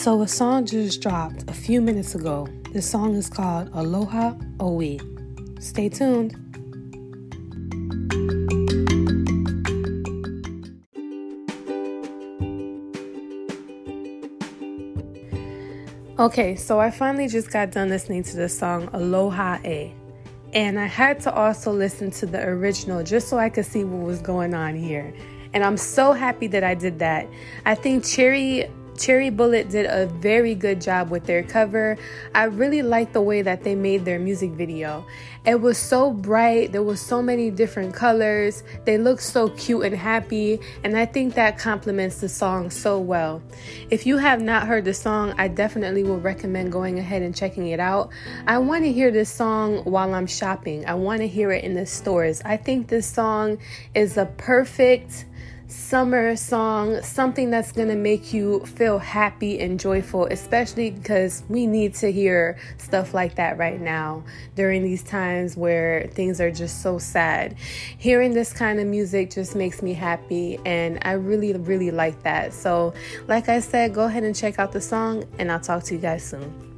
So, a song just dropped a few minutes ago. This song is called Aloha Oe. Stay tuned. Okay, so I finally just got done listening to the song Aloha Oe. And I had to also listen to the original just so I could see what was going on here. And I'm so happy that I did that. I think Cherry Cherry Bullet did a very good job with their cover. I really like the way that they made their music video. It was so bright, there was so many different colors. They looked so cute and happy, and I think that complements the song so well. If you have not heard the song, I definitely will recommend going ahead and checking it out. I want to hear this song while I'm shopping. I want to hear it in the stores. I think this song is a perfect summer song, something that's going to make you feel happy and joyful, especially because we need to hear stuff like that right now during these times where things are just so sad. Hearing this kind of music just makes me happy, and I really, really like that. So, like I said, go ahead and check out the song, and I'll talk to you guys soon.